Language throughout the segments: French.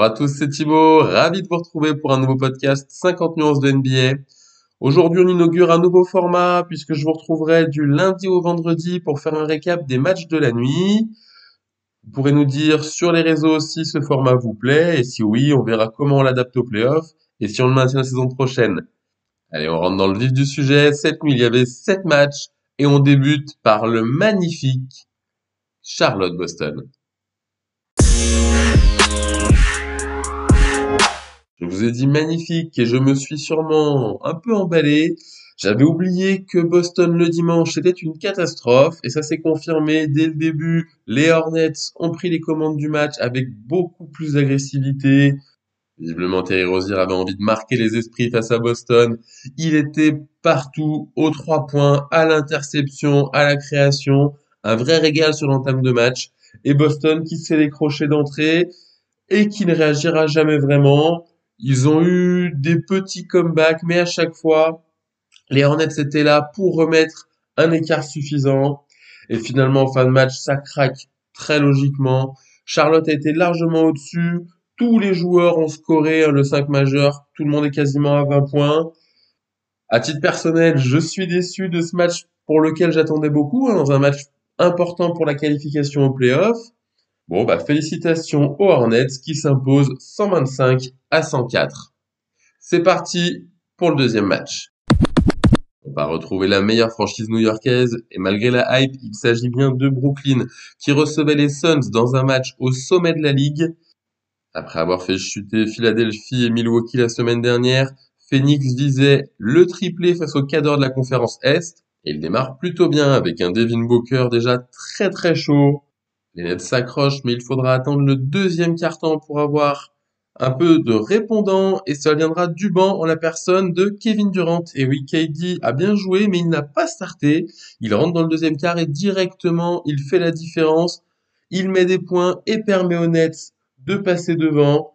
Bonjour à tous, c'est Thibaut, ravi de vous retrouver pour un nouveau podcast 50 nuances de NBA. Aujourd'hui, on inaugure un nouveau format puisque je vous retrouverai du lundi au vendredi pour faire un récap des matchs de la nuit. Vous pourrez nous dire sur les réseaux si ce format vous plaît et si oui, on verra comment on l'adapte aux playoffs et si on le maintient la saison prochaine. Allez, on rentre dans le vif du sujet. Cette nuit, il y avait 7 matchs et on débute par le magnifique Charlotte-Boston. Je vous ai dit magnifique et je me suis sûrement un peu emballé. J'avais oublié que Boston le dimanche était une catastrophe et ça s'est confirmé dès le début. Les Hornets ont pris les commandes du match avec beaucoup plus d'agressivité. Visiblement, Terry Rozier avait envie de marquer les esprits face à Boston. Il était partout, aux trois points, à l'interception, à la création. Un vrai régal sur l'entame de match. Et Boston qui s'est décroché d'entrée et qui ne réagira jamais vraiment. Ils ont eu des petits comebacks, mais à chaque fois, les Hornets étaient là pour remettre un écart suffisant. Et finalement, en fin de match, ça craque très logiquement. Charlotte a été largement au-dessus. Tous les joueurs ont scoré le 5 majeur. Tout le monde est quasiment à 20 points. À titre personnel, je suis déçu de ce match pour lequel j'attendais beaucoup, hein, dans un match important pour la qualification au playoff. Bon, bah, félicitations aux Hornets qui s'imposent 125 à 104. C'est parti pour le deuxième match. On va retrouver la meilleure franchise new-yorkaise et malgré la hype, il s'agit bien de Brooklyn qui recevait les Suns dans un match au sommet de la ligue. Après avoir fait chuter Philadelphie et Milwaukee la semaine dernière, Phoenix visait le triplé face au cadre de la conférence Est et il démarre plutôt bien avec un Devin Booker déjà très très chaud les Nets s'accrochent, mais il faudra attendre le deuxième quart-temps pour avoir un peu de répondant et ça viendra du banc en la personne de Kevin Durant. Et oui, KD a bien joué, mais il n'a pas starté. Il rentre dans le deuxième quart et directement, il fait la différence. Il met des points et permet aux Nets de passer devant.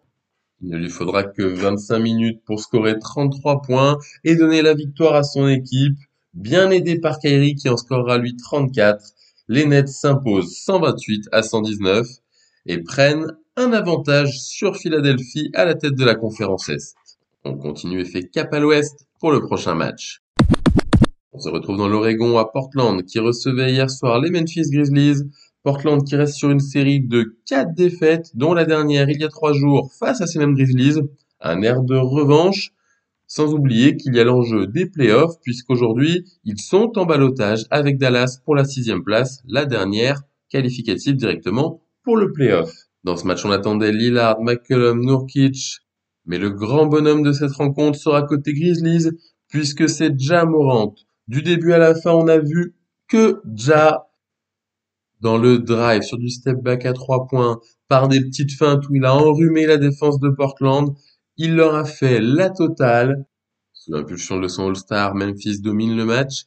Il ne lui faudra que 25 minutes pour scorer 33 points et donner la victoire à son équipe, bien aidé par Kyrie qui en scorera lui 34 les Nets s'imposent 128 à 119 et prennent un avantage sur Philadelphie à la tête de la conférence Est. On continue et fait cap à l'ouest pour le prochain match. On se retrouve dans l'Oregon à Portland qui recevait hier soir les Memphis Grizzlies. Portland qui reste sur une série de 4 défaites, dont la dernière il y a 3 jours face à ces mêmes Grizzlies. Un air de revanche sans oublier qu'il y a l'enjeu des playoffs, puisqu'aujourd'hui, ils sont en balotage avec Dallas pour la sixième place, la dernière qualificative directement pour le playoff. Dans ce match, on attendait Lillard, McCollum, Nurkic, mais le grand bonhomme de cette rencontre sera côté Grizzlies, puisque c'est Ja Morant. Du début à la fin, on a vu que Ja dans le drive sur du step back à trois points par des petites feintes où il a enrhumé la défense de Portland il leur a fait la totale. Sous l'impulsion de son All-Star, Memphis domine le match.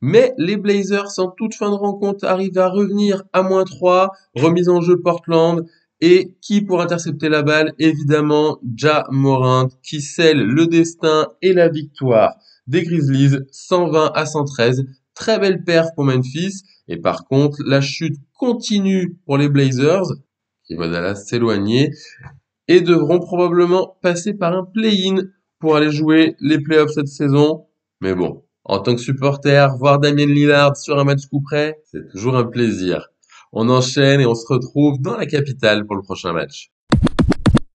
Mais les Blazers, en toute fin de rencontre, arrivent à revenir à moins 3, remise en jeu Portland, et qui pour intercepter la balle? Évidemment, Ja Morant, qui scelle le destin et la victoire des Grizzlies, 120 à 113. Très belle perf pour Memphis, et par contre, la chute continue pour les Blazers, qui vont s'éloigner et devront probablement passer par un play-in pour aller jouer les playoffs cette saison. Mais bon, en tant que supporter, voir Damien Lillard sur un match coup près, c'est toujours un plaisir. On enchaîne et on se retrouve dans la capitale pour le prochain match.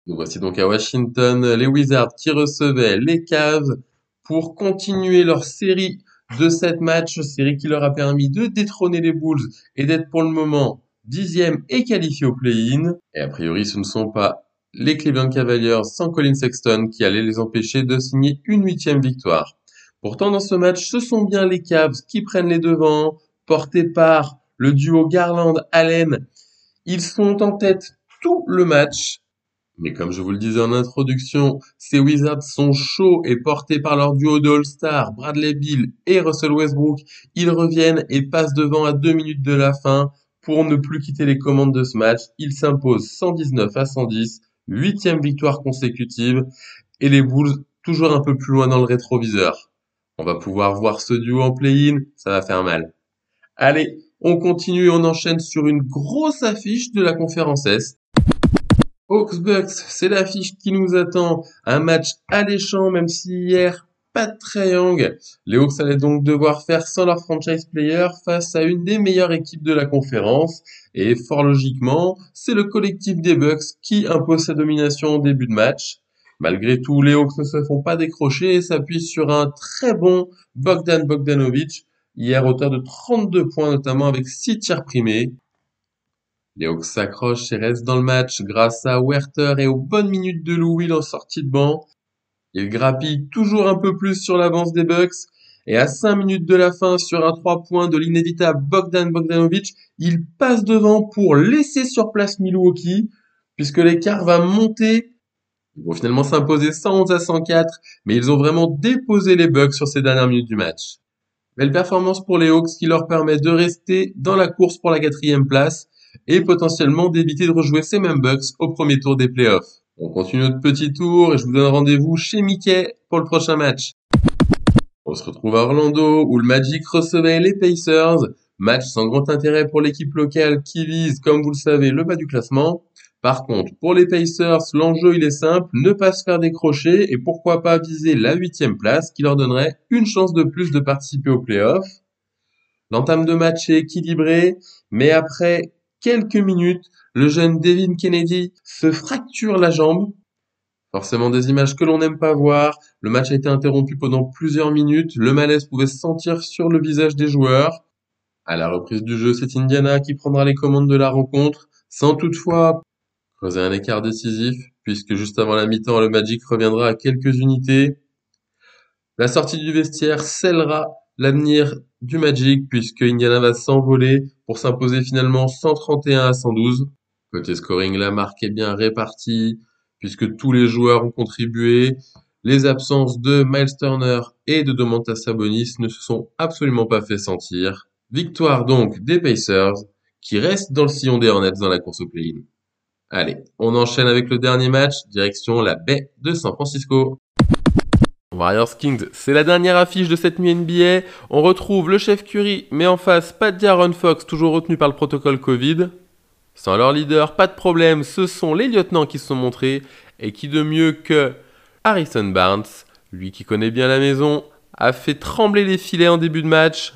Nous voici donc à Washington, les Wizards qui recevaient les Cavs pour continuer leur série de sept matchs, série qui leur a permis de détrôner les Bulls et d'être pour le moment dixième et qualifié au play-in. Et a priori, ce ne sont pas les Cleveland Cavaliers sans Colin Sexton qui allait les empêcher de signer une huitième victoire. Pourtant, dans ce match, ce sont bien les Cavs qui prennent les devants, portés par le duo Garland-Allen. Ils sont en tête tout le match. Mais comme je vous le disais en introduction, ces Wizards sont chauds et portés par leur duo de All-Star, Bradley Bill et Russell Westbrook. Ils reviennent et passent devant à deux minutes de la fin pour ne plus quitter les commandes de ce match. Ils s'imposent 119 à 110 huitième victoire consécutive et les Bulls toujours un peu plus loin dans le rétroviseur. On va pouvoir voir ce duo en play-in, ça va faire mal. Allez, on continue et on enchaîne sur une grosse affiche de la conférence Est. Hawks Bucks, c'est l'affiche qui nous attend. Un match alléchant, même si hier, pas de triangle. Les Hawks allaient donc devoir faire sans leur franchise player face à une des meilleures équipes de la conférence. Et fort logiquement, c'est le collectif des Bucks qui impose sa domination au début de match. Malgré tout, les Hawks ne se font pas décrocher et s'appuient sur un très bon Bogdan Bogdanovic, hier auteur de 32 points notamment avec 6 tirs primés. Les Hawks s'accrochent et restent dans le match grâce à Werther et aux bonnes minutes de Lou Will en sortie de banc. Il grappille toujours un peu plus sur l'avance des Bucks et à 5 minutes de la fin sur un 3 points de l'inévitable Bogdan Bogdanovic, il passe devant pour laisser sur place Milwaukee puisque l'écart va monter. Ils vont finalement s'imposer 111 à 104, mais ils ont vraiment déposé les Bucks sur ces dernières minutes du match. Belle performance pour les Hawks qui leur permet de rester dans la course pour la quatrième place et potentiellement d'éviter de rejouer ces mêmes Bucks au premier tour des playoffs. On continue notre petit tour et je vous donne rendez-vous chez Mickey pour le prochain match. On se retrouve à Orlando où le Magic recevait les Pacers. Match sans grand intérêt pour l'équipe locale qui vise, comme vous le savez, le bas du classement. Par contre, pour les Pacers, l'enjeu il est simple, ne pas se faire décrocher et pourquoi pas viser la huitième place qui leur donnerait une chance de plus de participer aux playoffs. L'entame de match est équilibrée, mais après quelques minutes, le jeune Devin Kennedy se fracture la jambe. Forcément des images que l'on n'aime pas voir. Le match a été interrompu pendant plusieurs minutes. Le malaise pouvait se sentir sur le visage des joueurs. À la reprise du jeu, c'est Indiana qui prendra les commandes de la rencontre, sans toutefois creuser un écart décisif, puisque juste avant la mi-temps, le Magic reviendra à quelques unités. La sortie du vestiaire scellera l'avenir du Magic puisque Indiana va s'envoler pour s'imposer finalement 131 à 112. Côté scoring, la marque est bien répartie puisque tous les joueurs ont contribué. Les absences de Miles Turner et de Domantas Sabonis ne se sont absolument pas fait sentir. Victoire donc des Pacers qui restent dans le sillon des Hornets dans la course au play-in. Allez, on enchaîne avec le dernier match, direction la baie de San Francisco. Warriors Kings, c'est la dernière affiche de cette nuit NBA. On retrouve le chef Curry, mais en face, pas de D'Aaron Fox, toujours retenu par le protocole Covid. Sans leur leader, pas de problème, ce sont les lieutenants qui se sont montrés. Et qui de mieux que Harrison Barnes, lui qui connaît bien la maison, a fait trembler les filets en début de match.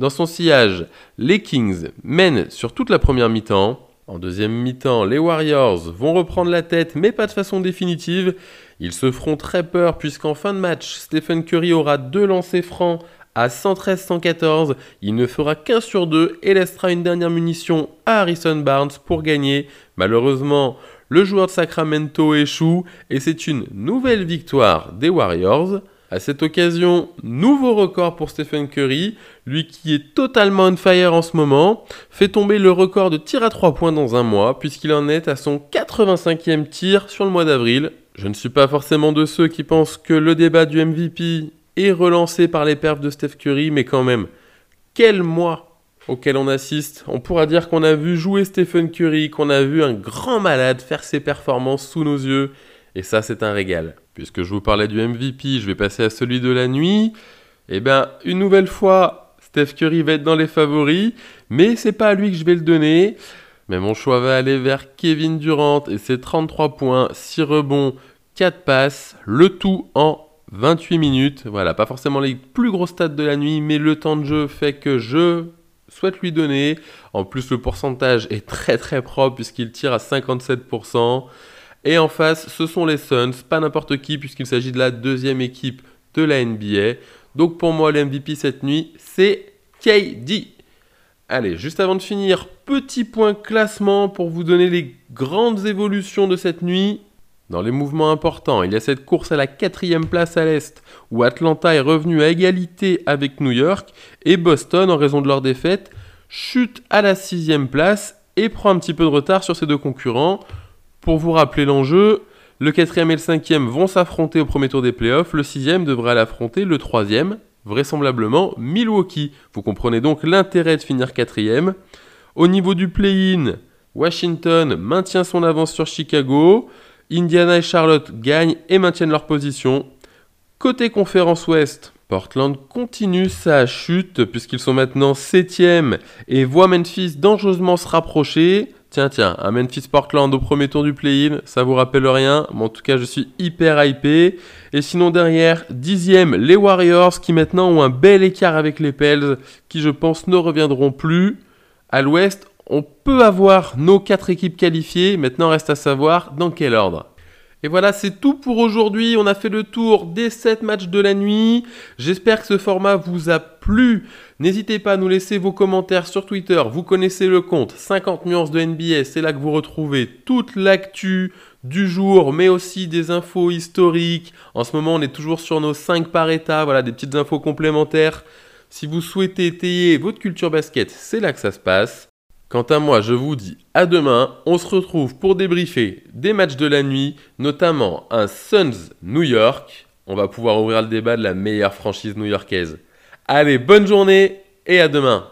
Dans son sillage, les Kings mènent sur toute la première mi-temps. En deuxième mi-temps, les Warriors vont reprendre la tête, mais pas de façon définitive. Ils se feront très peur puisqu'en fin de match, Stephen Curry aura deux lancers francs à 113-114. Il ne fera qu'un sur deux et laissera une dernière munition à Harrison Barnes pour gagner. Malheureusement, le joueur de Sacramento échoue et c'est une nouvelle victoire des Warriors. À cette occasion, nouveau record pour Stephen Curry, lui qui est totalement on fire en ce moment, fait tomber le record de tir à 3 points dans un mois, puisqu'il en est à son 85e tir sur le mois d'avril. Je ne suis pas forcément de ceux qui pensent que le débat du MVP est relancé par les perfs de Steph Curry, mais quand même, quel mois auquel on assiste. On pourra dire qu'on a vu jouer Stephen Curry, qu'on a vu un grand malade faire ses performances sous nos yeux, et ça c'est un régal. Puisque je vous parlais du MVP, je vais passer à celui de la nuit. Eh bien, une nouvelle fois, Steph Curry va être dans les favoris, mais c'est pas à lui que je vais le donner. Mais mon choix va aller vers Kevin Durant et ses 33 points, 6 rebonds, 4 passes, le tout en 28 minutes. Voilà, pas forcément les plus gros stats de la nuit, mais le temps de jeu fait que je souhaite lui donner. En plus, le pourcentage est très très propre puisqu'il tire à 57%. Et en face, ce sont les Suns, pas n'importe qui, puisqu'il s'agit de la deuxième équipe de la NBA. Donc pour moi, le MVP cette nuit, c'est KD. Allez, juste avant de finir, petit point classement pour vous donner les grandes évolutions de cette nuit. Dans les mouvements importants, il y a cette course à la quatrième place à l'Est, où Atlanta est revenu à égalité avec New York, et Boston, en raison de leur défaite, chute à la sixième place et prend un petit peu de retard sur ses deux concurrents. Pour vous rappeler l'enjeu, le quatrième et le cinquième vont s'affronter au premier tour des playoffs, le sixième devra l'affronter le troisième, vraisemblablement Milwaukee. Vous comprenez donc l'intérêt de finir quatrième. Au niveau du play-in, Washington maintient son avance sur Chicago, Indiana et Charlotte gagnent et maintiennent leur position. Côté conférence Ouest, Portland continue sa chute puisqu'ils sont maintenant 7 et voit Memphis dangereusement se rapprocher. Tiens, tiens, un Memphis Portland au premier tour du play-in, ça vous rappelle rien, mais en tout cas, je suis hyper hypé. Et sinon, derrière, dixième, les Warriors qui maintenant ont un bel écart avec les Pels, qui je pense ne reviendront plus. À l'ouest, on peut avoir nos quatre équipes qualifiées, maintenant reste à savoir dans quel ordre. Et voilà, c'est tout pour aujourd'hui. On a fait le tour des 7 matchs de la nuit. J'espère que ce format vous a plu. N'hésitez pas à nous laisser vos commentaires sur Twitter. Vous connaissez le compte 50 nuances de NBA. C'est là que vous retrouvez toute l'actu du jour, mais aussi des infos historiques. En ce moment, on est toujours sur nos 5 par état. Voilà, des petites infos complémentaires. Si vous souhaitez étayer votre culture basket, c'est là que ça se passe. Quant à moi, je vous dis à demain. On se retrouve pour débriefer des matchs de la nuit, notamment un Suns New York. On va pouvoir ouvrir le débat de la meilleure franchise new-yorkaise. Allez, bonne journée et à demain